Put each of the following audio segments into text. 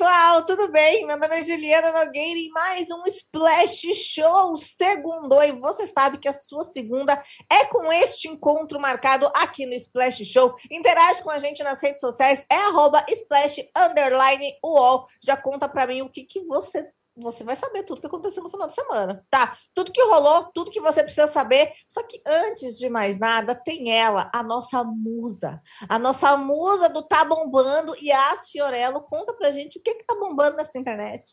Pessoal, tudo bem? Meu nome é Juliana Nogueira e mais um Splash Show segundo. E você sabe que a sua segunda é com este encontro marcado aqui no Splash Show. Interage com a gente nas redes sociais, é arroba Splash Underline UOL. Já conta pra mim o que, que você você vai saber tudo que aconteceu no final de semana, tá? Tudo que rolou, tudo que você precisa saber. Só que antes de mais nada, tem ela, a nossa musa. A nossa musa do Tá Bombando, e a Fiorello. Conta pra gente o que que tá bombando nessa internet.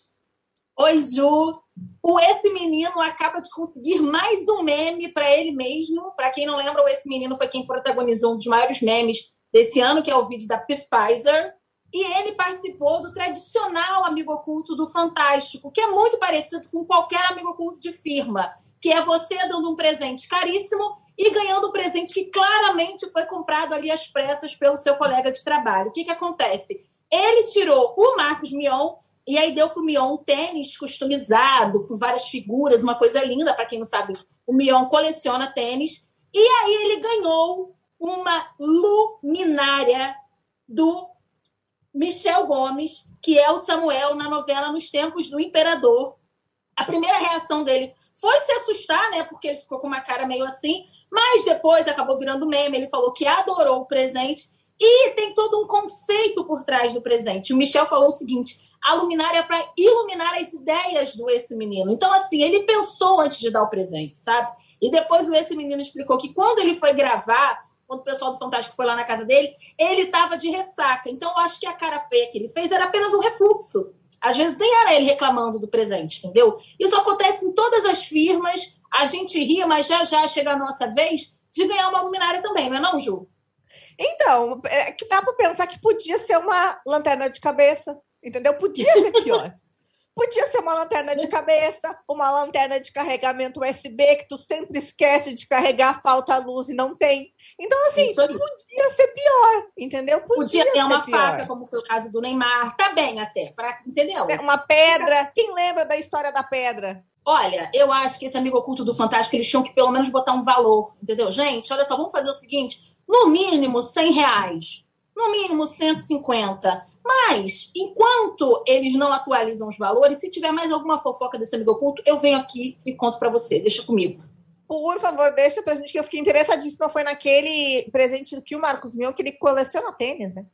Oi, Ju. O Esse Menino acaba de conseguir mais um meme para ele mesmo. Para quem não lembra, o Esse Menino foi quem protagonizou um dos maiores memes desse ano, que é o vídeo da Pfizer. E ele participou do tradicional amigo oculto do Fantástico, que é muito parecido com qualquer amigo oculto de firma, que é você dando um presente caríssimo e ganhando um presente que claramente foi comprado ali às pressas pelo seu colega de trabalho. O que, que acontece? Ele tirou o Marcos Mion e aí deu para o Mion um tênis customizado, com várias figuras, uma coisa linda. Para quem não sabe, o Mion coleciona tênis. E aí ele ganhou uma luminária do Michel Gomes, que é o Samuel na novela Nos Tempos do Imperador. A primeira reação dele foi se assustar, né? Porque ele ficou com uma cara meio assim, mas depois acabou virando meme. Ele falou que adorou o presente e tem todo um conceito por trás do presente. O Michel falou o seguinte: a luminária é para iluminar as ideias do esse menino. Então, assim, ele pensou antes de dar o presente, sabe? E depois o esse menino explicou que quando ele foi gravar quando o pessoal do Fantástico foi lá na casa dele, ele estava de ressaca. Então, eu acho que a cara feia que ele fez era apenas um refluxo. Às vezes nem era ele reclamando do presente, entendeu? Isso acontece em todas as firmas. A gente ria, mas já já chega a nossa vez de ganhar uma luminária também, não é não, Ju? Então, é que dá para pensar que podia ser uma lanterna de cabeça, entendeu? Podia ser pior. Podia ser uma lanterna de cabeça, uma lanterna de carregamento USB, que tu sempre esquece de carregar, falta luz e não tem. Então, assim, podia ser pior, entendeu? Podia, podia ter uma pior. faca, como foi o caso do Neymar. Tá bem até, pra, entendeu? É, uma pedra. Quem lembra da história da pedra? Olha, eu acho que esse amigo oculto do Fantástico, eles tinham que pelo menos botar um valor, entendeu? Gente, olha só, vamos fazer o seguinte: no mínimo 100 reais, no mínimo 150 mas, enquanto eles não atualizam os valores, se tiver mais alguma fofoca desse amigo oculto, eu venho aqui e conto para você. Deixa comigo. Por favor, deixa pra gente que eu fiquei interessadíssima. Foi naquele presente que o Marcos Mion, que ele coleciona tênis, né?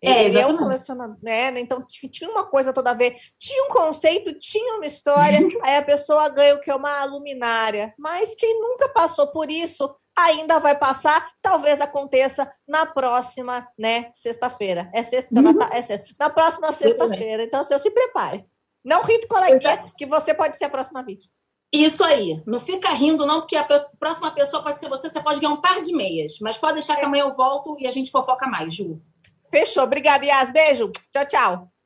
É, ele é, um colecionador, né? Então tinha uma coisa toda a ver, tinha um conceito, tinha uma história, aí a pessoa ganha o que é uma luminária. Mas quem nunca passou por isso ainda vai passar, talvez aconteça na próxima, né, sexta-feira. É sexta, uhum. é sexta. Na próxima sexta-feira. Então, assim, se prepare. Não rito coleguinha, que você pode ser a próxima vítima. Isso aí. Não fica rindo, não, porque a próxima pessoa pode ser você. Você pode ganhar um par de meias. Mas pode deixar é. que amanhã eu volto e a gente fofoca mais, Ju. Fechou. Obrigada, Yas. Beijo. Tchau, tchau.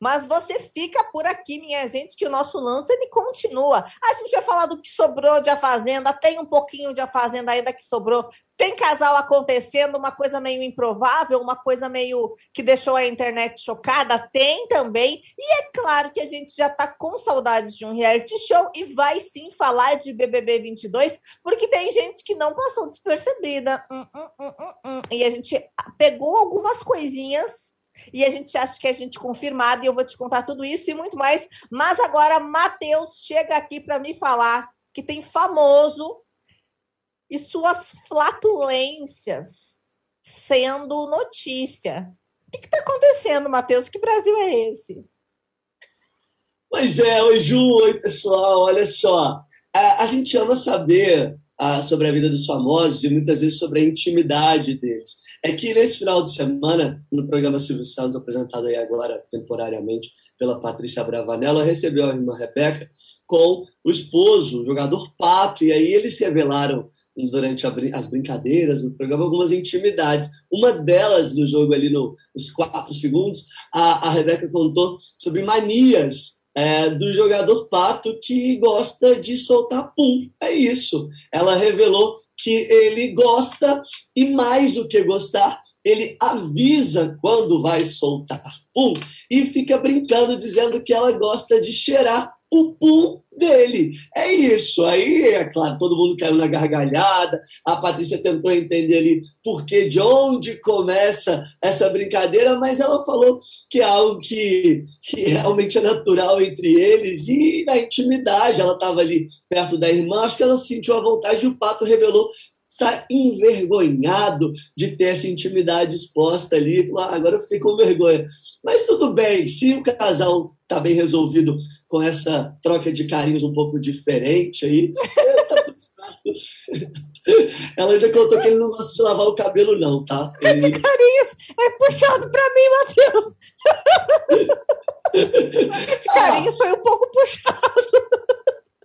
Mas você fica por aqui, minha gente, que o nosso lance ele continua. A gente vai falar do que sobrou de A Fazenda, tem um pouquinho de A Fazenda ainda que sobrou. Tem casal acontecendo, uma coisa meio improvável, uma coisa meio que deixou a internet chocada, tem também. E é claro que a gente já está com saudades de um reality show e vai sim falar de BBB 22, porque tem gente que não passou despercebida. Hum, hum, hum, hum, hum. e a gente pegou algumas coisinhas e a gente acha que é a gente confirmado e eu vou te contar tudo isso e muito mais. Mas agora, Matheus chega aqui para me falar que tem famoso e suas flatulências sendo notícia. O que está acontecendo, Matheus? Que Brasil é esse? Pois é, oi Ju, oi pessoal, olha só. A, a gente ama saber sobre a vida dos famosos e muitas vezes sobre a intimidade deles é que nesse final de semana, no programa Silvio Santos, apresentado aí agora temporariamente pela Patrícia Bravanella, recebeu a irmã Rebeca com o esposo, o jogador Pato, e aí eles revelaram durante as brincadeiras do programa algumas intimidades. Uma delas, no jogo ali no, nos quatro segundos, a, a Rebeca contou sobre manias é, do jogador Pato que gosta de soltar pum. É isso. Ela revelou que ele gosta e mais do que gostar, ele avisa quando vai soltar pum e fica brincando dizendo que ela gosta de cheirar o pum dele. É isso. Aí, é claro, todo mundo caiu na gargalhada. A Patrícia tentou entender ali por que, de onde começa essa brincadeira, mas ela falou que é algo que, que realmente é natural entre eles e na intimidade. Ela estava ali perto da irmã, acho que ela sentiu a vontade e o Pato revelou está envergonhado de ter essa intimidade exposta ali. Ah, agora eu fiquei com vergonha. Mas tudo bem, se o casal está bem resolvido com essa troca de carinhos um pouco diferente aí, tá tudo certo. Ela ainda contou que ele não gosta de lavar o cabelo, não, tá? Ele... De carinhos é puxado para mim, Matheus. de carinhos ah. foi um pouco puxado.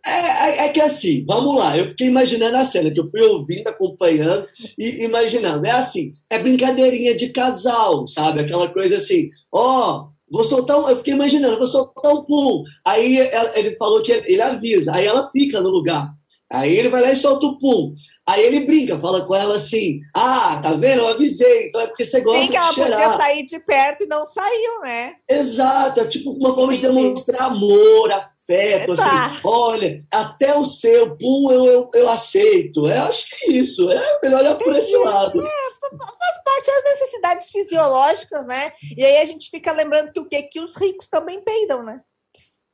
É, é, é, que assim, vamos lá, eu fiquei imaginando a cena, que eu fui ouvindo, acompanhando e imaginando. É assim, é brincadeirinha de casal, sabe? Aquela coisa assim, ó, oh, vou soltar um. Eu fiquei imaginando, vou soltar um pum. Aí ele falou que ele avisa, aí ela fica no lugar. Aí ele vai lá e solta o pum. Aí ele brinca, fala com ela assim: Ah, tá vendo? Eu avisei, então é porque você gosta Sim, de ela cheirar. podia sair de perto e não saiu, né? Exato, é tipo uma forma de demonstrar amor, afeto, assim, olha, até o seu, pum, eu, eu, eu aceito. Eu acho que é isso, é melhor olhar por esse lado. É, faz parte das necessidades fisiológicas, né? E aí a gente fica lembrando que o quê? Que os ricos também peidam, né?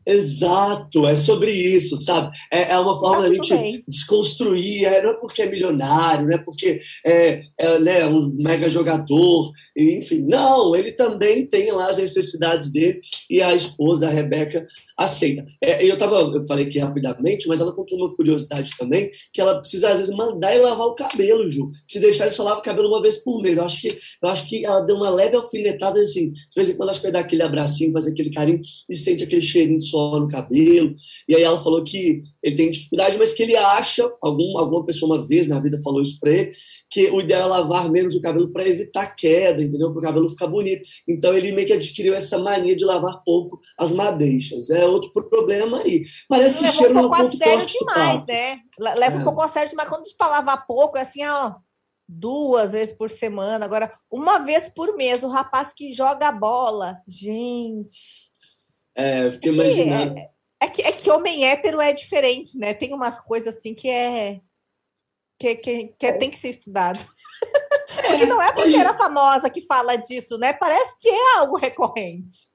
Exato, é sobre isso, sabe? É, é uma forma tá da gente bem. desconstruir, é, não é porque é milionário, não é porque é, é né, um mega jogador, enfim. Não, ele também tem lá as necessidades dele e a esposa, a Rebeca, aceita. É, eu tava, eu falei aqui rapidamente, mas ela contou uma curiosidade também, que ela precisa às vezes mandar ele lavar o cabelo, Ju. Se deixar ele só lava o cabelo uma vez por mês. Eu acho que, eu acho que ela deu uma leve alfinetada assim. De vez em quando ela dar aquele abracinho, fazer aquele carinho e sente aquele cheirinho de suor no cabelo. E aí ela falou que ele tem dificuldade, mas que ele acha, algum, alguma pessoa uma vez na vida falou isso para ele, que o ideal é lavar menos o cabelo para evitar queda, entendeu? Para o cabelo ficar bonito. Então ele meio que adquiriu essa mania de lavar pouco as madeixas. É outro problema aí. Parece que Leva cheiro um pouco não é um ponto sério demais, né? Leva é. um pouco a sério demais. Quando diz para lavar pouco, é assim, ó, duas vezes por semana. Agora, uma vez por mês, o rapaz que joga bola. Gente. É, fiquei é imaginando. É, é, que, é que homem hétero é diferente, né? Tem umas coisas assim que é que, que, que tem que ser estudado. Porque não é a primeira famosa que fala disso, né? Parece que é algo recorrente.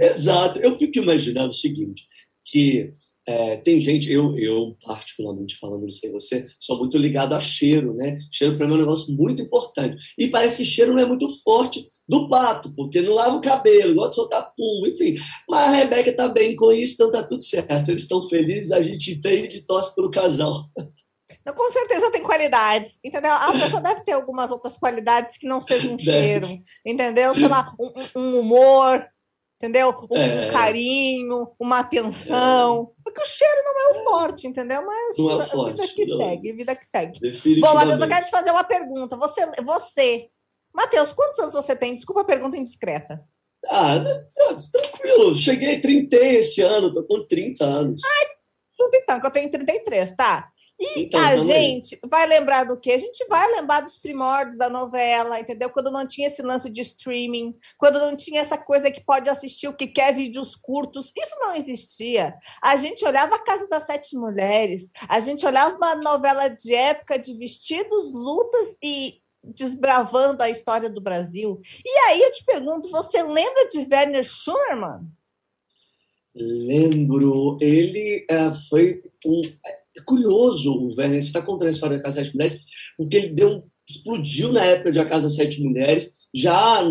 Exato. Eu fico imaginando o seguinte, que é, tem gente, eu, eu particularmente falando, não sei você, sou muito ligado a cheiro, né? Cheiro para mim é um negócio muito importante. E parece que cheiro não é muito forte do pato, porque não lava o cabelo, gosta de soltar pum, enfim. Mas a Rebeca tá bem com isso, então tá tudo certo. Eles estão felizes, a gente entende e torce pelo casal. Não, com certeza tem qualidades, entendeu? A pessoa deve ter algumas outras qualidades que não sejam um cheiro, entendeu? Sei lá, um, um humor, entendeu? Um, é. carinho, uma atenção. É. Porque o cheiro não é o forte, entendeu? Mas não é forte, vida que não. segue, vida que segue. Bom, Matheus, eu quero te fazer uma pergunta. Você, você, Matheus, quantos anos você tem? Desculpa a pergunta indiscreta. Ah, tranquilo. Cheguei 30 esse ano, tô com 30 anos. Ai, então, que eu tenho 33, tá? E então, a gente aí. vai lembrar do quê? A gente vai lembrar dos primórdios da novela, entendeu? Quando não tinha esse lance de streaming, quando não tinha essa coisa que pode assistir o que quer, vídeos curtos. Isso não existia. A gente olhava a Casa das Sete Mulheres, a gente olhava uma novela de época de vestidos, lutas e desbravando a história do Brasil. E aí eu te pergunto, você lembra de Werner Schumann? Lembro. Ele uh, foi um é curioso o Werner, você está contando a história da Casa Sete Mulheres, porque ele deu, explodiu na época de A Casa Sete Mulheres, já,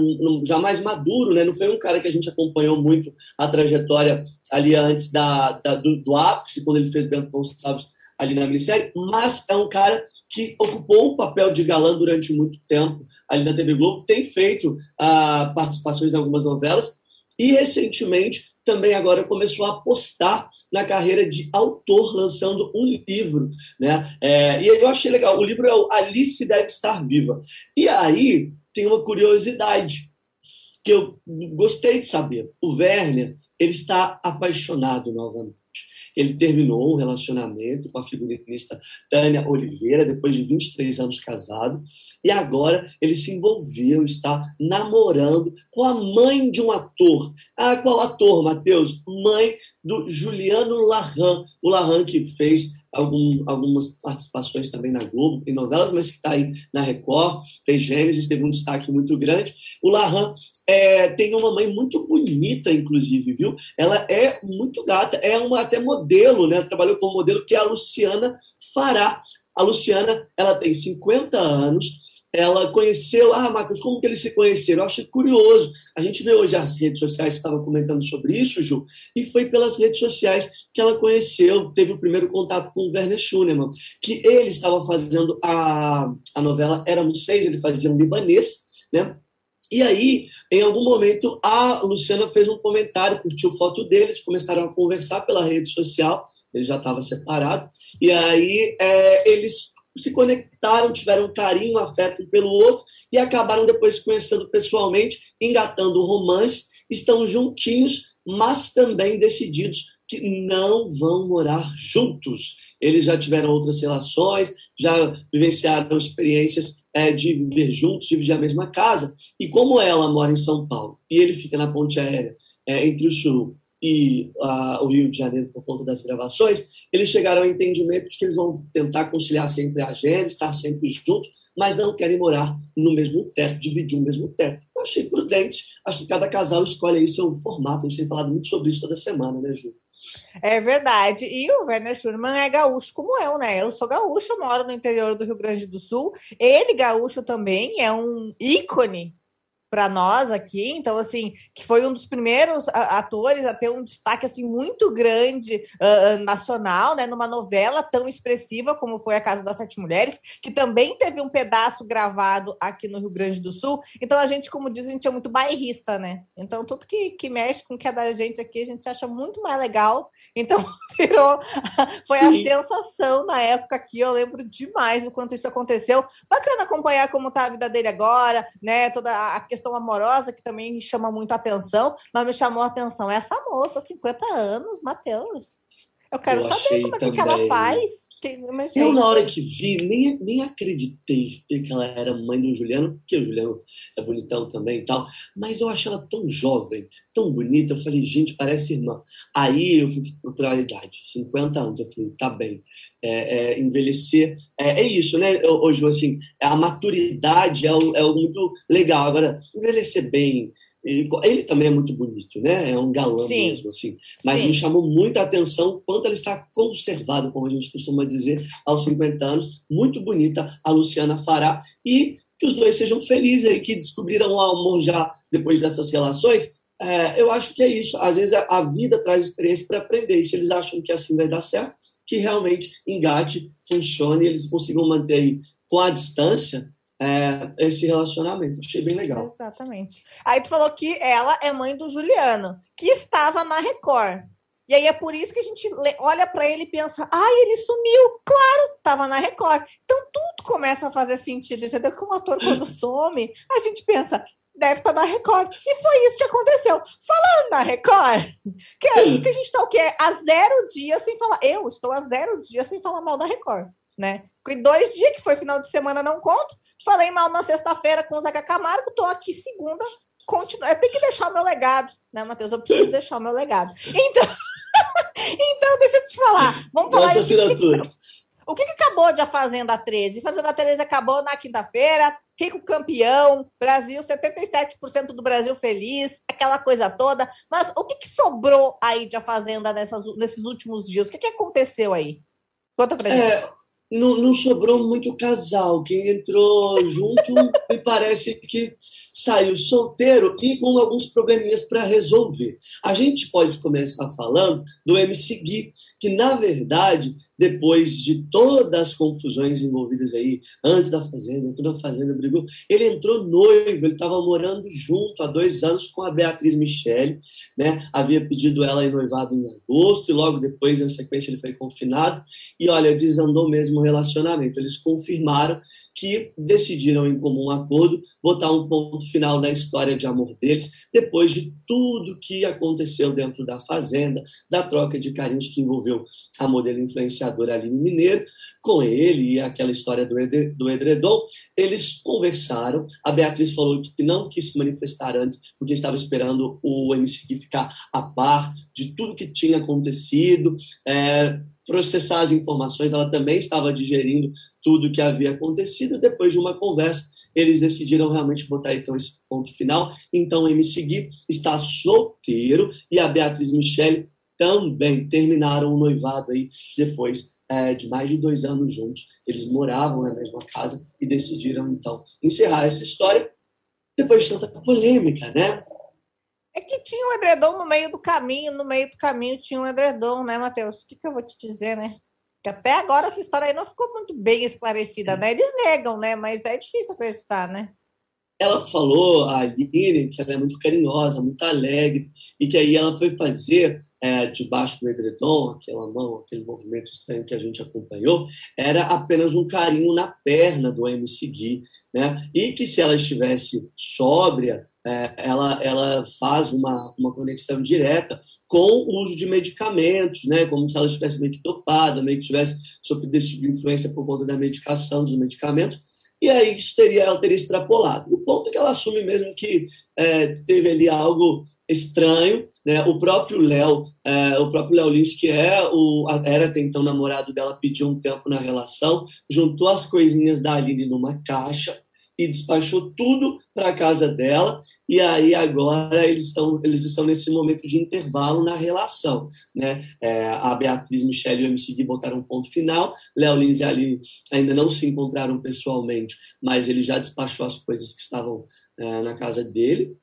já mais maduro, né? não foi um cara que a gente acompanhou muito a trajetória ali antes da, da do, do, ápice, quando ele fez Bento Gonçalves ali na minissérie, mas é um cara que ocupou o papel de galã durante muito tempo ali na TV Globo, tem feito uh, participações em algumas novelas, e recentemente também agora começou a apostar na carreira de autor, lançando um livro. Né? É, e eu achei legal. O livro é o Alice Deve Estar Viva. E aí tem uma curiosidade que eu gostei de saber. O Werner ele está apaixonado novamente. Ele terminou um relacionamento com a figurinista Tânia Oliveira, depois de 23 anos casado, e agora ele se envolveu, está namorando com a mãe de um ator. Ah, qual ator, Matheus? Mãe do Juliano Larran, o Larran que fez algum, algumas participações também na Globo, em novelas, mas que está aí na Record, fez Gênesis, teve um destaque muito grande. O Larran é, tem uma mãe muito bonita, inclusive, viu? Ela é muito gata, é uma até modelo, né? Trabalhou como modelo, que é a Luciana Fará. A Luciana, ela tem 50 anos, ela conheceu. Ah, Matheus, como que eles se conheceram? Eu acho curioso. A gente vê hoje as redes sociais, estava comentando sobre isso, Ju, e foi pelas redes sociais que ela conheceu, teve o primeiro contato com o Werner Schunemann, que ele estava fazendo a, a novela Éramos Seis, ele fazia um libanês, né? E aí, em algum momento, a Luciana fez um comentário, curtiu foto deles, começaram a conversar pela rede social, ele já estava separado, e aí é, eles se conectaram, tiveram carinho, afeto pelo outro e acabaram depois se conhecendo pessoalmente, engatando o romance, estão juntinhos, mas também decididos que não vão morar juntos. Eles já tiveram outras relações, já vivenciaram experiências é, de viver juntos, dividir a mesma casa. E como ela mora em São Paulo e ele fica na ponte aérea é, entre o Sul e o Rio de Janeiro por conta das gravações, eles chegaram ao entendimento de que eles vão tentar conciliar sempre a agenda, estar sempre juntos, mas não querem morar no mesmo teto, dividir o mesmo teto. Eu achei prudente, acho que cada casal escolhe aí seu formato, a gente tem falado muito sobre isso toda semana, né, Ju? É verdade. E o Werner Schurman é gaúcho como eu, né? Eu sou gaúcho, moro no interior do Rio Grande do Sul. Ele, gaúcho também, é um ícone para nós aqui, então assim, que foi um dos primeiros atores a ter um destaque assim muito grande uh, nacional, né, numa novela tão expressiva como foi a Casa das Sete Mulheres, que também teve um pedaço gravado aqui no Rio Grande do Sul. Então a gente, como diz, a gente é muito bairrista, né? Então tudo que, que mexe com o que é da gente aqui, a gente acha muito mais legal. Então virou, foi a Sim. sensação na época aqui, eu lembro demais do quanto isso aconteceu. Bacana acompanhar como tá a vida dele agora, né? Toda a questão questão amorosa que também me chama muito a atenção, mas me chamou a atenção essa moça, 50 anos, Matheus. Eu quero eu saber como é que ela faz. Eu, na hora que vi, nem, nem acreditei que ela era mãe do Juliano, porque o Juliano é bonitão também e tal, mas eu achei ela tão jovem, tão bonita. Eu falei, gente, parece irmã. Aí eu fui procurar a idade, 50 anos. Eu falei, tá bem. É, é, envelhecer é, é, isso, né, hoje assim, a maturidade é, é muito legal. Agora, envelhecer bem, ele também é muito bonito, né? É um galã Sim. mesmo, assim. Mas Sim. me chamou muita atenção quanto ela está conservada, como a gente costuma dizer, aos 50 anos. Muito bonita a Luciana Fará. E que os dois sejam felizes aí, que descobriram o amor já depois dessas relações. É, eu acho que é isso. Às vezes a vida traz experiência para aprender. E se eles acham que assim vai dar certo, que realmente engate, funcione, e eles consigam manter aí com a distância é, esse relacionamento. Achei bem legal. Exatamente. Aí tu falou que ela é mãe do Juliano, que estava na Record. E aí é por isso que a gente olha para ele e pensa: ai, ele sumiu. Claro, estava na Record. Então tudo começa a fazer sentido, entendeu? Que um ator, quando some, a gente pensa. Deve estar tá na Record. E foi isso que aconteceu. Falando na Record, que é aí que a gente está o quê? Há zero dias sem falar. Eu estou há zero dias sem falar mal da Record, né? Porque dois dias, que foi final de semana, não conto. Falei mal na sexta-feira com o Zeca Camargo, tô aqui segunda. Continu... Eu tenho que deixar o meu legado, né, Matheus? Eu preciso deixar o meu legado. Então, então deixa eu te falar. Vamos falar Nossa assinatura. O que, que acabou de A Fazenda 13? A Fazenda 13 acabou na quinta-feira, rico campeão, Brasil, 77% do Brasil feliz, aquela coisa toda. Mas o que, que sobrou aí de A Fazenda nessas, nesses últimos dias? O que, que aconteceu aí? Conta pra gente. Não, não sobrou muito casal. Quem entrou junto me parece que saiu solteiro e com alguns probleminhas para resolver. A gente pode começar falando do MC Gui, que na verdade, depois de todas as confusões envolvidas aí, antes da Fazenda, entrou na Fazenda, brigou, ele entrou noivo, ele estava morando junto há dois anos com a Beatriz Michele, né? havia pedido ela em noivado em agosto e logo depois, na sequência, ele foi confinado e olha, desandou mesmo relacionamento. Eles confirmaram que decidiram em comum acordo botar um ponto final na história de amor deles, depois de tudo que aconteceu dentro da fazenda, da troca de carinhos que envolveu a modelo influenciadora Aline Mineiro, com ele e aquela história do, do edredom, eles conversaram. A Beatriz falou que não quis se manifestar antes, porque estava esperando o MC ficar a par de tudo que tinha acontecido. É, processar as informações, ela também estava digerindo tudo que havia acontecido. Depois de uma conversa, eles decidiram realmente botar então esse ponto final. Então, MC Gui está solteiro e a Beatriz Michele também terminaram o noivado aí depois é, de mais de dois anos juntos. Eles moravam na mesma casa e decidiram então encerrar essa história depois de tanta polêmica, né? É que tinha um edredom no meio do caminho, no meio do caminho tinha um edredom, né, Matheus? O que, que eu vou te dizer, né? Que até agora essa história aí não ficou muito bem esclarecida, né? Eles negam, né? Mas é difícil acreditar, né? Ela falou, a Aline, que ela é muito carinhosa, muito alegre, e que aí ela foi fazer é, debaixo do edredom, aquela mão, aquele movimento estranho que a gente acompanhou, era apenas um carinho na perna do MC Gui, né? E que se ela estivesse sóbria, é, ela, ela faz uma, uma conexão direta com o uso de medicamentos, né? Como se ela estivesse meio que dopada, meio que tivesse sofrido esse tipo de influência por conta da medicação, dos medicamentos, e aí isso teria, ela teria extrapolado. O ponto é que ela assume mesmo que é, teve ali algo estranho, né? O próprio Léo, é, o próprio Léo Lins, que é o, era até então namorado dela, pediu um tempo na relação, juntou as coisinhas da Aline numa caixa e despachou tudo para a casa dela. E aí agora eles estão, eles estão nesse momento de intervalo na relação. Né? É, a Beatriz, Michelle e o MC Gui botaram um ponto final. Léo Lins e Ali ainda não se encontraram pessoalmente, mas ele já despachou as coisas que estavam é, na casa dele.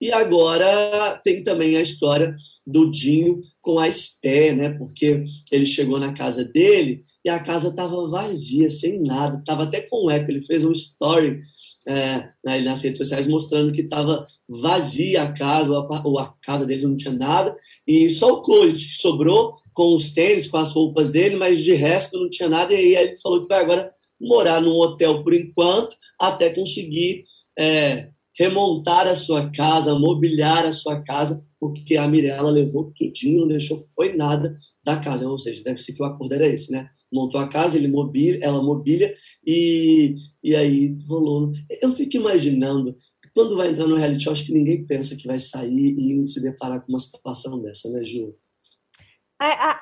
E agora tem também a história do Dinho com a Esté, né? Porque ele chegou na casa dele e a casa estava vazia, sem nada, estava até com eco. Ele fez um story é, nas redes sociais mostrando que estava vazia a casa, ou a, casa deles não tinha nada, e só o closet sobrou com os tênis, com as roupas dele, mas de resto não tinha nada. E aí ele falou que vai agora morar num hotel por enquanto, até conseguir. É, remontar a sua casa, mobiliar a sua casa, porque a Mirella levou tudinho, não deixou foi nada da casa. Ou seja, deve ser que o acordo era esse, né? Montou a casa, ele mobília, ela mobília e, e aí rolou. Eu fico imaginando, quando vai entrar no reality show, acho que ninguém pensa que vai sair e se deparar com uma situação dessa, né, Ju?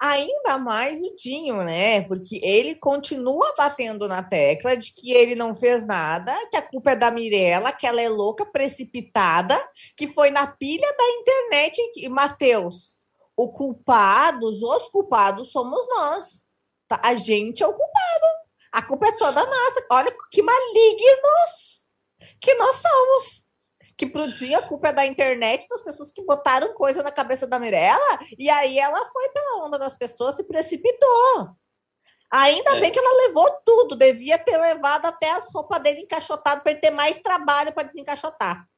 Ainda mais o Dinho, né? Porque ele continua batendo na tecla de que ele não fez nada, que a culpa é da Mirella, que ela é louca, precipitada, que foi na pilha da internet. E, Matheus, o os culpados somos nós. Tá? A gente é o culpado. A culpa é toda nossa. Olha que malignos que nós somos que pro dia a culpa é da internet, das pessoas que botaram coisa na cabeça da Mirella, e aí ela foi pela onda das pessoas, se precipitou. Ainda é. bem que ela levou tudo, devia ter levado até as roupas dele encaixotadas para ele ter mais trabalho para desencaixotar.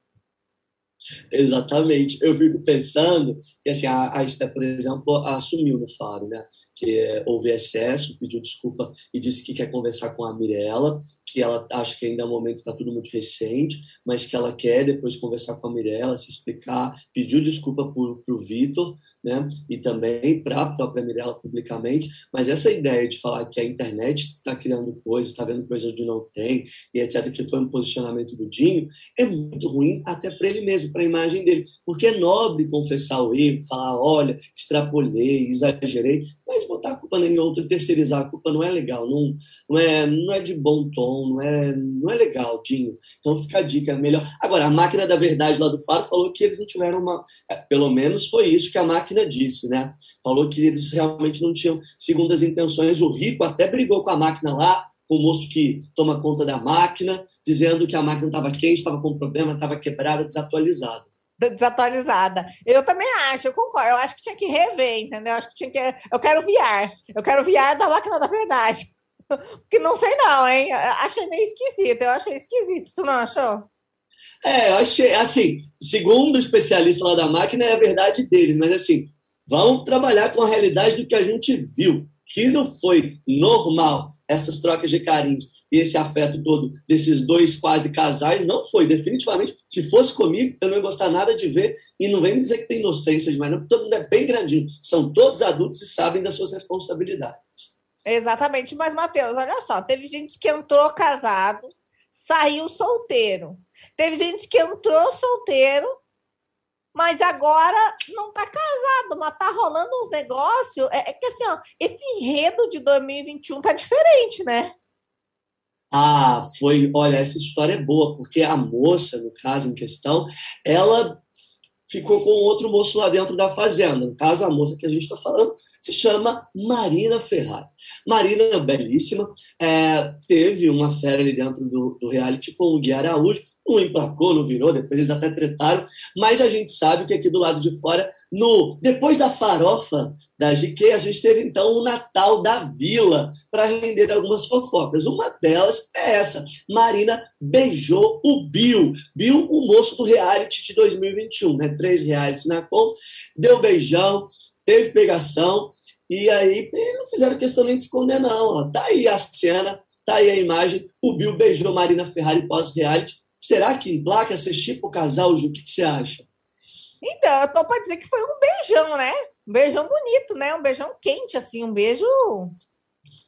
Exatamente. Eu fico pensando que assim, a, a Esté, por exemplo, assumiu no Faro, né? Que houve excesso, pediu desculpa e disse que quer conversar com a Mirella, que ela acha que ainda é um momento está tudo muito recente, mas que ela quer depois conversar com a Mirella, se explicar, pediu desculpa para o Vitor, né? E também para a própria Mirella publicamente. Mas essa ideia de falar que a internet está criando coisas, está vendo coisas onde não tem, e etc., que foi um posicionamento do Dinho, é muito ruim até para ele mesmo, para a imagem dele. Porque é nobre confessar o erro, falar, olha, extrapolei, exagerei, culpa em outro, terceirizar a culpa não é legal, não, não, é, não é de bom tom, não é, não é legal, Dinho. Então fica a dica, é melhor. Agora, a máquina da verdade lá do Faro falou que eles não tiveram uma. É, pelo menos foi isso que a máquina disse, né? Falou que eles realmente não tinham segundas intenções. O Rico até brigou com a máquina lá, com o moço que toma conta da máquina, dizendo que a máquina estava quente, estava com problema, estava quebrada, desatualizada desatualizada. Eu também acho, eu concordo. Eu acho que tinha que rever, entendeu? Eu acho que tinha que. Eu quero VR. Eu quero VR da máquina da verdade. Porque não sei não, hein? Achei meio esquisito. Eu achei esquisito. Tu não achou? É, eu achei, assim, segundo o especialista lá da máquina, é a verdade deles, mas assim, vamos trabalhar com a realidade do que a gente viu, que não foi normal essas trocas de carinhos e esse afeto todo desses dois quase casais. Não foi, definitivamente. Se fosse comigo, eu não ia gostar nada de ver. E não vem dizer que tem inocência demais, não. Todo mundo é bem grandinho. São todos adultos e sabem das suas responsabilidades. Exatamente. Mas, Matheus, olha só, teve gente que entrou casado, saiu solteiro. Teve gente que entrou solteiro, mas agora não tá casado, mas tá rolando uns negócios. É, é, que assim, ó, esse enredo de 2021 tá diferente, né? Ah, foi. Olha, essa história é boa, porque a moça, no caso em questão, ela ficou com outro moço lá dentro da fazenda. No caso, a moça que a gente está falando se chama Marina Ferrari. Marina, belíssima, é, teve uma fera ali dentro do, do reality com o Gui Araújo, não emplacou, não virou, depois eles até tretaram, mas a gente sabe que aqui do lado de fora, no depois da farofa da GQ, a gente teve então o Natal da Vila para render algumas fofocas. Uma delas é essa: Marina beijou o Bill. Bill, o moço do reality de 2021, né? Três reais na conta, deu beijão, teve pegação. E aí, não fizeram questão nem de esconder, não. Ó. Tá aí a cena, tá aí a imagem. O Bill beijou Marina Ferrari pós-reality. Será que em placa ser tipo o casal, Ju? O que, que você acha? Então, eu tô para dizer que foi um beijão, né? Um beijão bonito, né? Um beijão quente, assim, um beijo.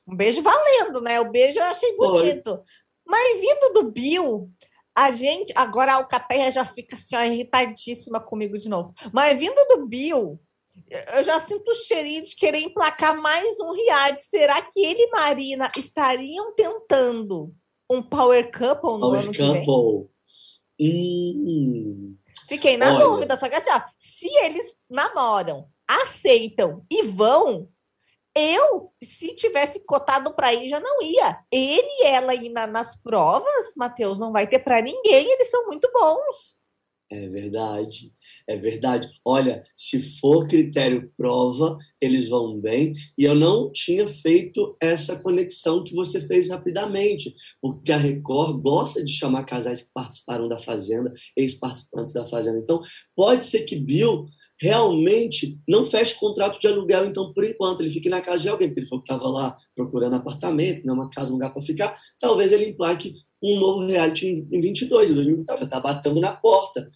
Um beijo valendo, né? O beijo eu achei bonito. Foi. Mas vindo do Bill, a gente. Agora a Alcateia já fica assim, ó, irritadíssima comigo de novo. Mas vindo do Bill, eu já sinto o cheirinho de querer emplacar mais um reality. Será que ele e Marina estariam tentando um power couple no power ano couple. que vem? Hum. Fiquei na Olha. dúvida, só que assim, ó, se eles namoram, aceitam e vão, eu, se tivesse cotado para ir, já não ia. Ele e ela ir na, nas provas, Matheus, não vai ter para ninguém, eles são muito bons. É verdade, é verdade. Olha, se for critério prova, eles vão bem. E eu não tinha feito essa conexão que você fez rapidamente, porque a Record gosta de chamar casais que participaram da Fazenda, ex-participantes da Fazenda. Então, pode ser que Bill realmente não feche contrato de aluguel, então, por enquanto, ele fique na casa de alguém, porque ele falou que estava lá procurando apartamento, né, uma casa, um lugar para ficar, talvez ele emplaque um novo reality em 22, em 2020, já está batendo na porta.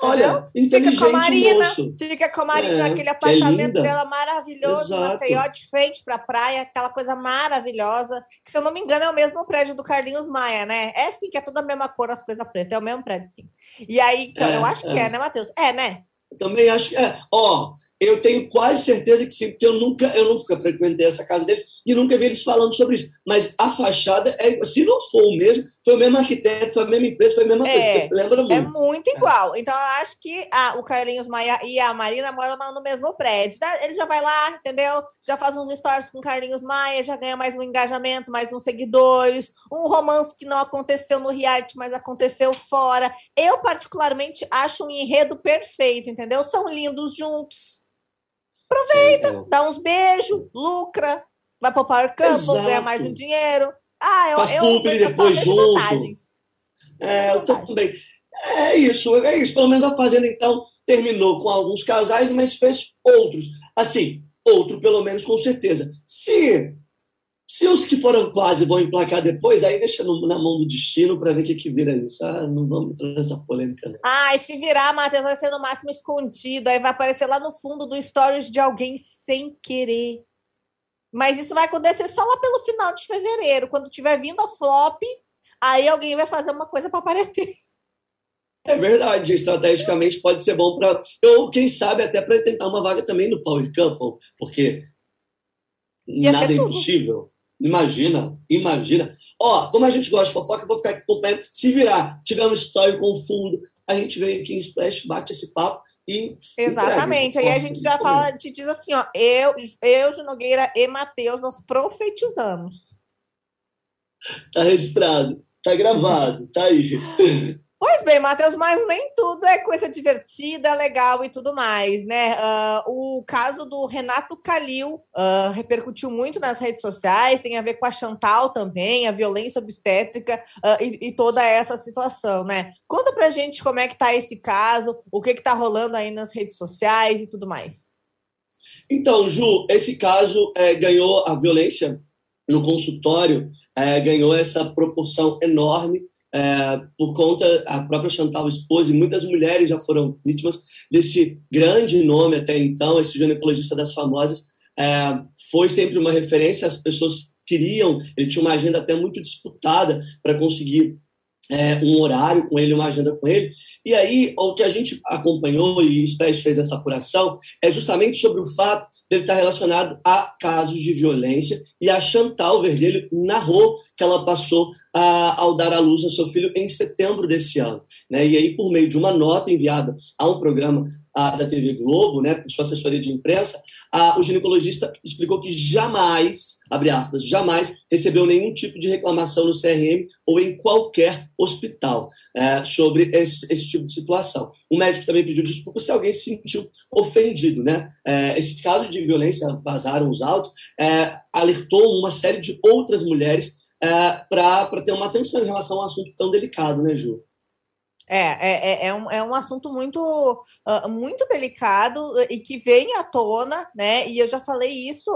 Olha, inteligente fica com a Marina, moço. Fica com a Marina, é, aquele é apartamento é dela maravilhoso, Maceió de frente para a praia, aquela coisa maravilhosa, que se eu não me engano é o mesmo prédio do Carlinhos Maia, né? É sim, que é toda a mesma cor, as coisas pretas, é o mesmo prédio, sim. E aí, é, eu acho que é, é né, Matheus? É, né? Também acho que é. Ó, eu tenho quase certeza que sim, porque eu nunca, eu nunca frequentei essa casa deles e nunca vi eles falando sobre isso. Mas a fachada, é, se não for o mesmo, foi o mesmo arquiteto, foi a mesma empresa, foi a mesma é, coisa. Lembra muito. É muito igual. É. Então, eu acho que a, o Carlinhos Maia e a Marina moram no mesmo prédio. Ele já vai lá, entendeu? Já faz uns stories com o Carlinhos Maia, já ganha mais um engajamento, mais uns seguidores, um romance que não aconteceu no reality, mas aconteceu fora. Eu, particularmente, acho um enredo perfeito, entendeu? São lindos juntos Aproveita, Sim, é. dá uns beijos, lucra, vai para o Power Couple, ganha mais um dinheiro. Ah, eu, Faz eu, publi depois junto. Vantagens. É, eu também. É isso, é isso. Pelo menos a Fazenda, então, terminou com alguns casais, mas fez outros. Assim, outro, pelo menos, com certeza. Se se os que foram quase vão emplacar depois, aí deixa no, na mão do destino para ver o que, que vira isso. Ah, não vamos entrar nessa polêmica. Não. Ah, e se virar, Matheus, vai ser no máximo escondido. Aí vai aparecer lá no fundo do stories de alguém sem querer. Mas isso vai acontecer só lá pelo final de fevereiro. Quando tiver vindo a flop, aí alguém vai fazer uma coisa para aparecer. É verdade, estrategicamente pode ser bom para. Ou, quem sabe, até para tentar uma vaga também no Power Couple, porque Ia nada é impossível. Imagina, imagina. Ó, como a gente gosta de fofoca, eu vou ficar aqui acompanhando. Se virar, tiver uma história com fundo, a gente vem aqui em Splash, bate esse papo e. Exatamente. Aí a gente já fala, te diz assim, ó, eu, eu, Nogueira e Matheus, nós profetizamos. Tá registrado, tá gravado, tá aí. Pois bem, Matheus, mas nem tudo é coisa divertida, legal e tudo mais, né? Uh, o caso do Renato Calil uh, repercutiu muito nas redes sociais, tem a ver com a Chantal também, a violência obstétrica uh, e, e, toda essa situação, né? Conta pra gente como é que tá esse caso, o que que tá rolando aí nas redes sociais e tudo mais. Então, Ju, esse caso é, ganhou a violência no consultório é, ganhou essa proporção enorme é, por conta a própria Chantal esposa e muitas mulheres já foram vítimas desse grande nome até então, esse ginecologista das famosas, é, foi sempre uma referência, as pessoas queriam, ele tinha uma agenda até muito disputada para conseguir é, um horário com ele, uma agenda com ele. E aí, o que a gente acompanhou e SPES fez essa apuração é justamente sobre o fato dele estar relacionado a casos de violência. E a Chantal Verdelho narrou que ela passou a, ao dar à luz ao seu filho em setembro desse ano. Né? E aí, por meio de uma nota enviada a um programa a, da TV Globo, né, por sua assessoria de imprensa, a, o ginecologista explicou que jamais, abre aspas, jamais recebeu nenhum tipo de reclamação no CRM ou em qualquer hospital é, sobre esse, esse, tipo de situação. O médico também pediu desculpa se alguém se sentiu ofendido. Né? É, esses de violência vazaram os autos, é, alertou uma série de outras mulheres é, para ter uma atenção em relação a um assunto tão delicado, né, Ju? É, é, é, é, um, é um assunto muito, uh, muito delicado e que vem à tona, né? E eu já falei isso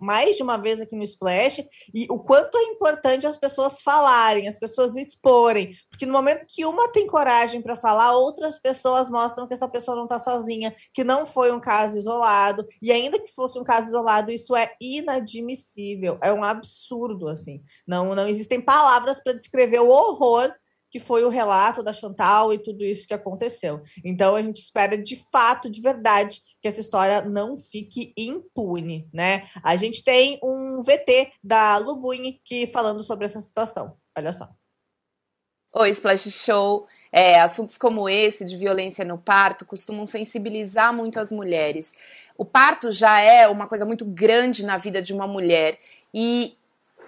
mais de uma vez aqui no Splash, e o quanto é importante as pessoas falarem, as pessoas exporem, porque no momento que uma tem coragem para falar, outras pessoas mostram que essa pessoa não está sozinha, que não foi um caso isolado, e ainda que fosse um caso isolado, isso é inadmissível, é um absurdo, assim. Não, não existem palavras para descrever o horror que foi o relato da Chantal e tudo isso que aconteceu. Então a gente espera de fato, de verdade, que essa história não fique impune, né? A gente tem um VT da Lubuni que falando sobre essa situação. Olha só. Oi, Splash Show. É, assuntos como esse de violência no parto costumam sensibilizar muito as mulheres. O parto já é uma coisa muito grande na vida de uma mulher e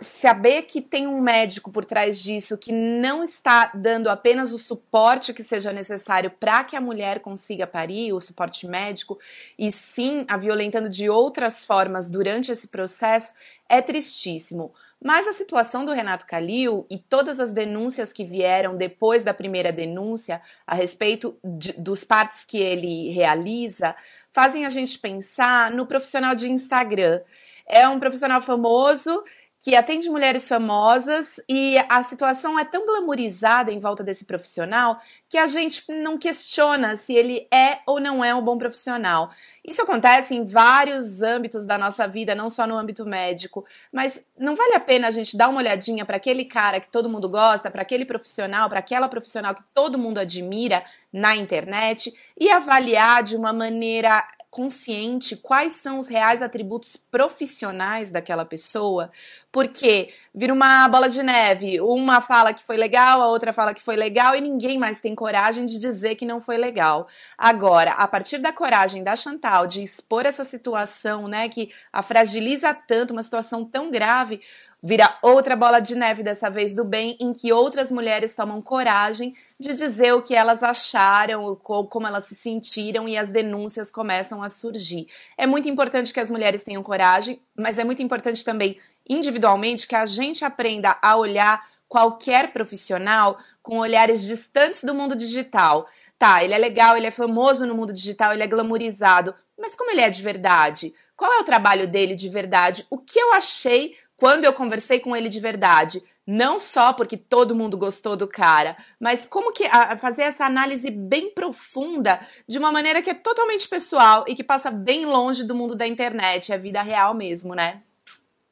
saber que tem um médico por trás disso que não está dando apenas o suporte que seja necessário para que a mulher consiga parir, o suporte médico, e sim a violentando de outras formas durante esse processo, é tristíssimo. Mas a situação do Renato Calil e todas as denúncias que vieram depois da primeira denúncia a respeito de, dos partos que ele realiza fazem a gente pensar no profissional de Instagram. É um profissional famoso que atende mulheres famosas e a situação é tão glamorizada em volta desse profissional que a gente não questiona se ele é ou não é um bom profissional. Isso acontece em vários âmbitos da nossa vida, não só no âmbito médico, mas não vale a pena a gente dar uma olhadinha para aquele cara que todo mundo gosta, para aquele profissional, para aquela profissional que todo mundo admira na internet e avaliar de uma maneira consciente quais são os reais atributos profissionais daquela pessoa, porque vira uma bola de neve. Uma fala que foi legal, a outra fala que foi legal e ninguém mais tem coragem de dizer que não foi legal. Agora, a partir da coragem da Chantal de expor essa situação, né, que a fragiliza tanto, uma situação tão grave, Vira outra bola de neve, dessa vez do bem, em que outras mulheres tomam coragem de dizer o que elas acharam, como elas se sentiram e as denúncias começam a surgir. É muito importante que as mulheres tenham coragem, mas é muito importante também, individualmente, que a gente aprenda a olhar qualquer profissional com olhares distantes do mundo digital. Tá, ele é legal, ele é famoso no mundo digital, ele é glamorizado, mas como ele é de verdade? Qual é o trabalho dele de verdade? O que eu achei quando eu conversei com ele de verdade, não só porque todo mundo gostou do cara, mas como que a, fazer essa análise bem profunda de uma maneira que é totalmente pessoal e que passa bem longe do mundo da internet, é vida real mesmo, né?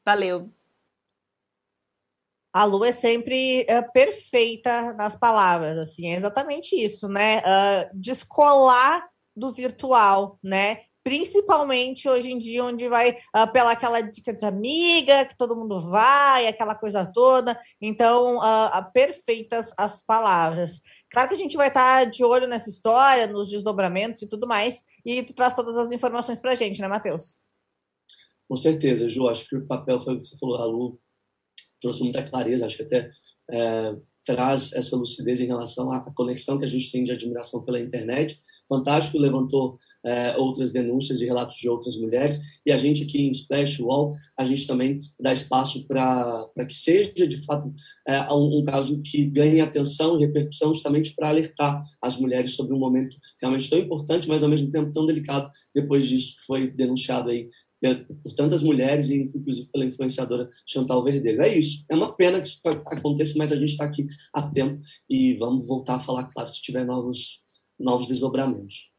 Valeu. A Lu é sempre é, perfeita nas palavras, assim, é exatamente isso, né? Uh, descolar do virtual, né? Principalmente hoje em dia, onde vai uh, pela aquela dica de amiga, que todo mundo vai, aquela coisa toda. Então, uh, perfeitas as palavras. Claro que a gente vai estar de olho nessa história, nos desdobramentos e tudo mais, e tu traz todas as informações para a gente, né, Matheus? Com certeza, Ju. Acho que o papel foi o que você falou, a Lu trouxe muita clareza, acho que até é, traz essa lucidez em relação à conexão que a gente tem de admiração pela internet fantástico, levantou é, outras denúncias e relatos de outras mulheres, e a gente aqui em Splash Wall, a gente também dá espaço para que seja, de fato, é, um, um, caso que ganhe atenção e repercussão justamente para alertar as mulheres sobre um momento realmente tão importante, mas ao mesmo tempo tão delicado, depois disso que foi denunciado aí por tantas mulheres e inclusive pela influenciadora Chantal Verdelho. É isso. É uma pena que isso aconteça, mas a gente está aqui a tempo e vamos voltar a falar, claro, se tiver novos, novos desdobramentos.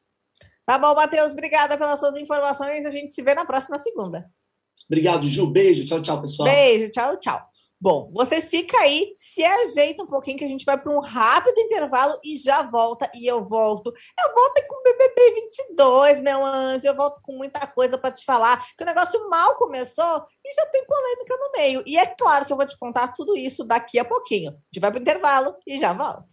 Tá bom, Matheus. Obrigada pelas suas informações. A gente se vê na próxima segunda. Obrigado, Ju. Beijo. Tchau, tchau, pessoal. Beijo. Tchau, tchau. Bom, você fica aí, se ajeita um pouquinho que a gente vai para um rápido intervalo e já volta. E eu volto. Eu volto com o BBB 22, meu anjo. Eu volto com muita coisa para te falar. Que o negócio mal começou e já tem polêmica no meio. E é claro que eu vou te contar tudo isso daqui a pouquinho. A gente vai para o intervalo e já volta.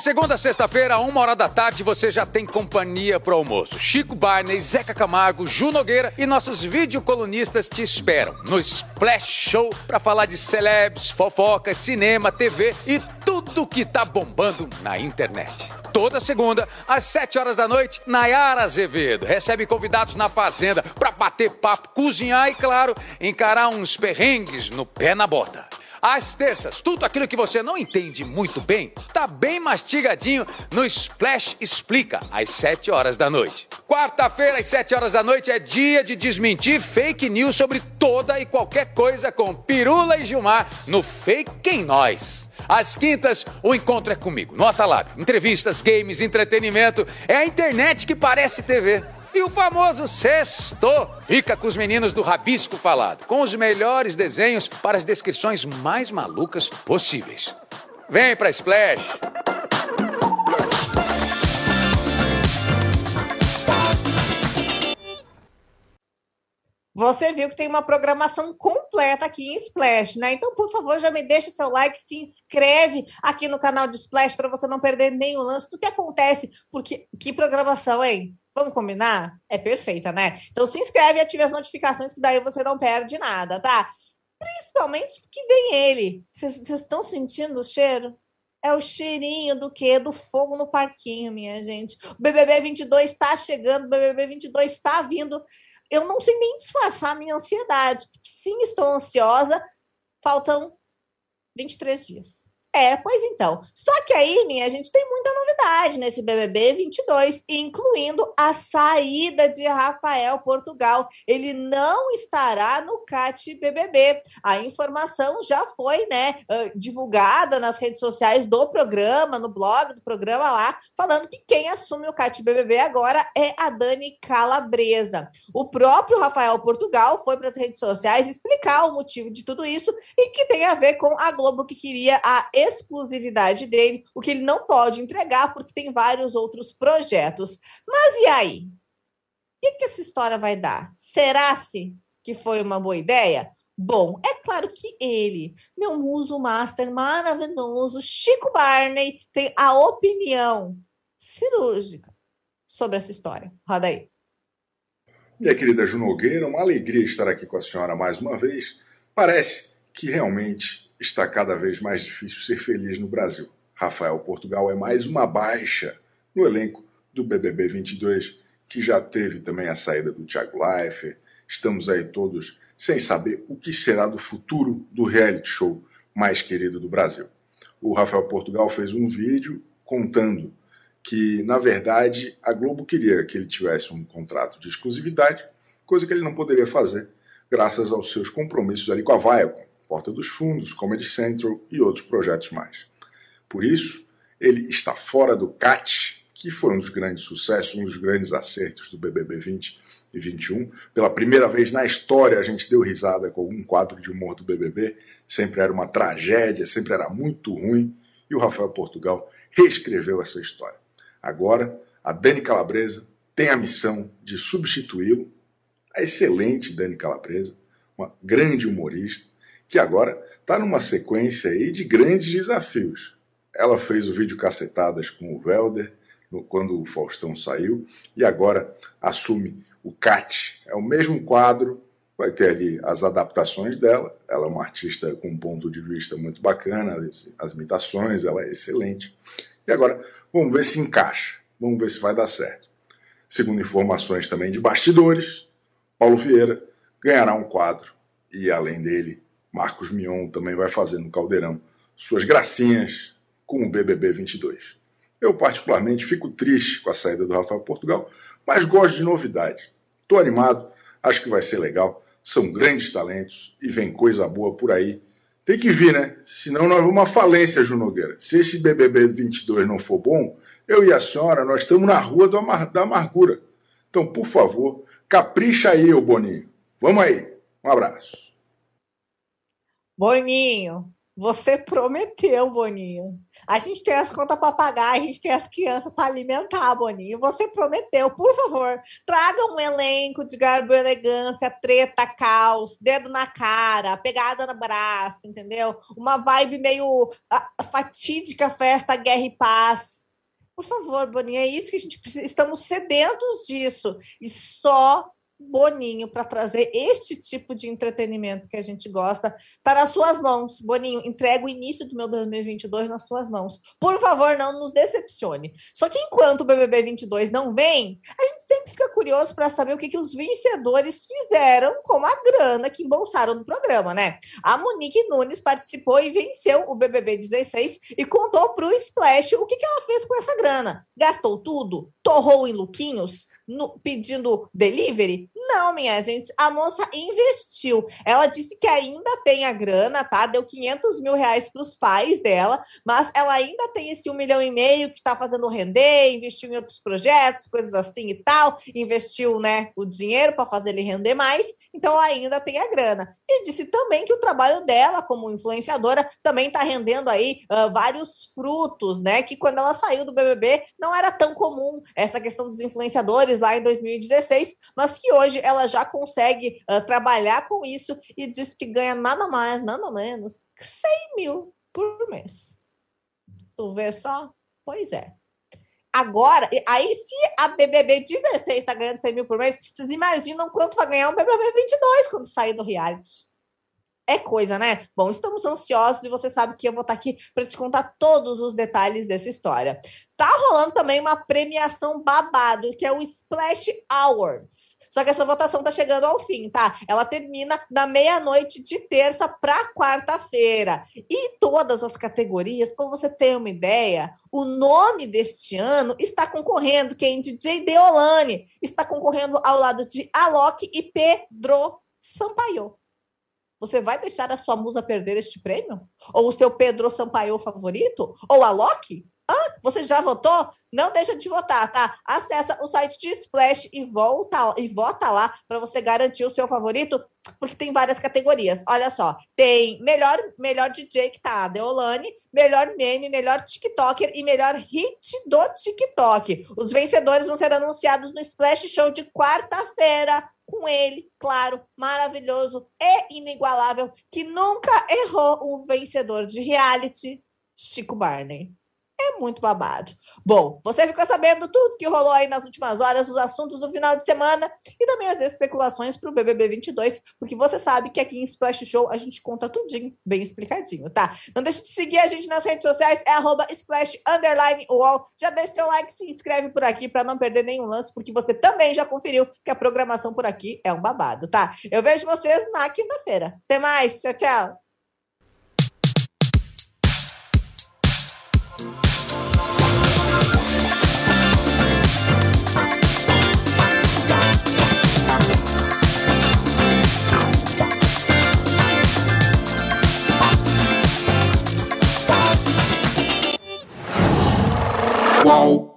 Segunda a sexta-feira, uma hora da tarde, você já tem companhia pro almoço. Chico Barney, Zeca Camargo, Ju Nogueira e nossos videocolunistas te esperam no Splash Show para falar de celebs, fofocas, cinema, TV e tudo que tá bombando na internet. Toda segunda, às sete horas da noite, Nayara Azevedo recebe convidados na fazenda para bater papo, cozinhar e, claro, encarar uns perrengues no pé na bota. Às terças, tudo aquilo que você não entende muito bem, tá bem mastigadinho no Splash Explica, às 7 horas da noite. Quarta-feira, às 7 horas da noite, é dia de desmentir fake news sobre toda e qualquer coisa com Pirula e Gilmar no Fake em Nós. Às quintas, o encontro é comigo, no Atalab. Entrevistas, games, entretenimento. É a internet que parece TV. E o famoso sexto fica com os meninos do Rabisco Falado, com os melhores desenhos para as descrições mais malucas possíveis. Vem pra Splash! Você viu que tem uma programação completa aqui em Splash, né? Então, por favor, já me deixa seu like, se inscreve aqui no canal de Splash para você não perder nenhum lance do que acontece, porque que programação, hein? Vamos combinar? É perfeita, né? Então se inscreve e ative as notificações, que daí você não perde nada, tá? Principalmente porque vem ele. Vocês estão sentindo o cheiro? É o cheirinho do quê? Do fogo no parquinho, minha gente. O BBB 22 está chegando, o BBB 22 está vindo. Eu não sei nem disfarçar a minha ansiedade, porque sim, estou ansiosa. Faltam 23 dias. É, pois então. Só que aí, minha gente, tem muita novidade nesse BBB 22, incluindo a saída de Rafael Portugal. Ele não estará no CAT BBB. A informação já foi, né, divulgada nas redes sociais do programa, no blog do programa lá, falando que quem assume o CAT BBB agora é a Dani Calabresa. O próprio Rafael Portugal foi para as redes sociais explicar o motivo de tudo isso e que tem a ver com a Globo que queria a exclusividade dele, o que ele não pode entregar porque tem vários outros projetos. Mas e aí? O que, que essa história vai dar? Será-se que foi uma boa ideia? Bom, é claro que ele, meu muso master maravilhoso, Chico Barney, tem a opinião cirúrgica sobre essa história. Roda aí. Minha querida Ju Nogueira, uma alegria estar aqui com a senhora mais uma vez. Parece que realmente está cada vez mais difícil ser feliz no Brasil. Rafael Portugal é mais uma baixa no elenco do BBB 22, que já teve também a saída do Thiago Leifert. Estamos aí todos sem saber o que será do futuro do reality show mais querido do Brasil. O Rafael Portugal fez um vídeo contando que, na verdade, a Globo queria que ele tivesse um contrato de exclusividade, coisa que ele não poderia fazer, graças aos seus compromissos ali com a Viacom, Porta dos Fundos, Comedy Central e outros projetos mais. Por isso, ele está fora do CAT, que foi um dos grandes sucessos, um dos grandes acertos do BBB 20 e 21. Pela primeira vez na história, a gente deu risada com algum quadro de humor do BBB. Sempre era uma tragédia, sempre era muito ruim. E o Rafael Portugal reescreveu essa história. Agora, a Dani Calabresa tem a missão de substituí-lo, a excelente Dani Calabresa, uma grande humorista, que agora está numa sequência aí de grandes desafios. Ela fez o vídeo Cacetadas com o Velder, quando o Faustão saiu, e agora assume o CAT. É o mesmo quadro, vai ter ali as adaptações dela. Ela é uma artista com um ponto de vista muito bacana, as imitações, ela é excelente. E agora, vamos ver se encaixa, vamos ver se vai dar certo. Segundo informações também de bastidores, Paulo Vieira ganhará um quadro e, além dele, Marcos Mion também vai fazer no Caldeirão suas gracinhas com o BBB 22. Eu, particularmente, fico triste com a saída do Rafael Portugal, mas gosto de novidade. Estou animado, acho que vai ser legal. São grandes talentos e vem coisa boa por aí. Tem que vir, né? Senão nós vamos à falência, Ju Nogueira. Se esse BBB 22 não for bom, eu e a senhora, nós estamos na rua da amargura. Então, por favor, capricha aí, ô Boninho. Vamos aí. Um abraço. Boninho, você prometeu, Boninho. A gente tem as contas para pagar, a gente tem as crianças para alimentar, Boninho. Você prometeu, por favor, traga um elenco de garbo elegância, treta, caos, dedo na cara, pegada no braço, entendeu? Uma vibe meio a, fatídica festa Guerra e Paz. Por favor, Boninho, é isso que a gente precisa. Estamos sedentos disso. E só Boninho para trazer este tipo de entretenimento que a gente gosta está nas suas mãos. Boninho, entrega o início do meu 2022 nas suas mãos. Por favor, não nos decepcione. Só que enquanto o BBB 22 não vem, a gente sempre fica curioso para saber o que, que os vencedores fizeram com a grana que embolsaram no programa, né? A Monique Nunes participou e venceu o BBB 16 e contou para o Splash o que, que ela fez com essa grana. Gastou tudo? Torrou em luquinhos? No, pedindo delivery? Não, minha gente, a moça investiu. Ela disse que ainda tem a grana, tá? Deu 500 mil reais para os pais dela, mas ela ainda tem esse um milhão e meio que está fazendo render, investiu em outros projetos, coisas assim e tal, investiu, né, o dinheiro para fazer ele render mais, então ela ainda tem a grana. E disse também que o trabalho dela como influenciadora também está rendendo aí uh, vários frutos, né? Que quando ela saiu do BBB não era tão comum essa questão dos influenciadores lá em 2016, mas que hoje ela já consegue uh, trabalhar com isso e diz que ganha nada mais, nada menos que 100 mil por mês. Tu vê só? Pois é. Agora, aí se a BBB 16 está ganhando 100 mil por mês, vocês imaginam quanto vai ganhar um BBB 22 quando sair do reality? É coisa, né? Bom, estamos ansiosos e você sabe que eu vou estar aqui para te contar todos os detalhes dessa história. Tá rolando também uma premiação babado, que é o Splash Awards. Só que essa votação tá chegando ao fim, tá? Ela termina da meia-noite de terça para quarta-feira. E todas as categorias, para você ter uma ideia, o nome deste ano está concorrendo, quem? DJ Deolane está concorrendo ao lado de Alok e Pedro Sampaio. Você vai deixar a sua musa perder este prêmio? Ou o seu Pedro Sampaio favorito? Ou a Loki? Ah, você já votou? Não deixa de votar, tá? Acessa o site de Splash e volta e vota lá para você garantir o seu favorito, porque tem várias categorias. Olha só, tem melhor melhor DJ que tá a Deolane, melhor meme, melhor TikToker e melhor hit do TikTok. Os vencedores vão ser anunciados no Splash Show de quarta-feira com ele, claro, maravilhoso e inigualável, que nunca errou um vencedor de reality, Chico Barney é muito babado. Bom, você ficou sabendo tudo que rolou aí nas últimas horas, os assuntos do final de semana e também as especulações para o BBB 22, porque você sabe que aqui em Splash Show a gente conta tudinho, bem explicadinho, tá? Não deixe de seguir a gente nas redes sociais, é arroba Splash Underline UOL. Já deixa seu like, se inscreve por aqui para não perder nenhum lance, porque você também já conferiu que a programação por aqui é um babado, tá? Eu vejo vocês na quinta-feira. Até mais, tchau, tchau! Qual?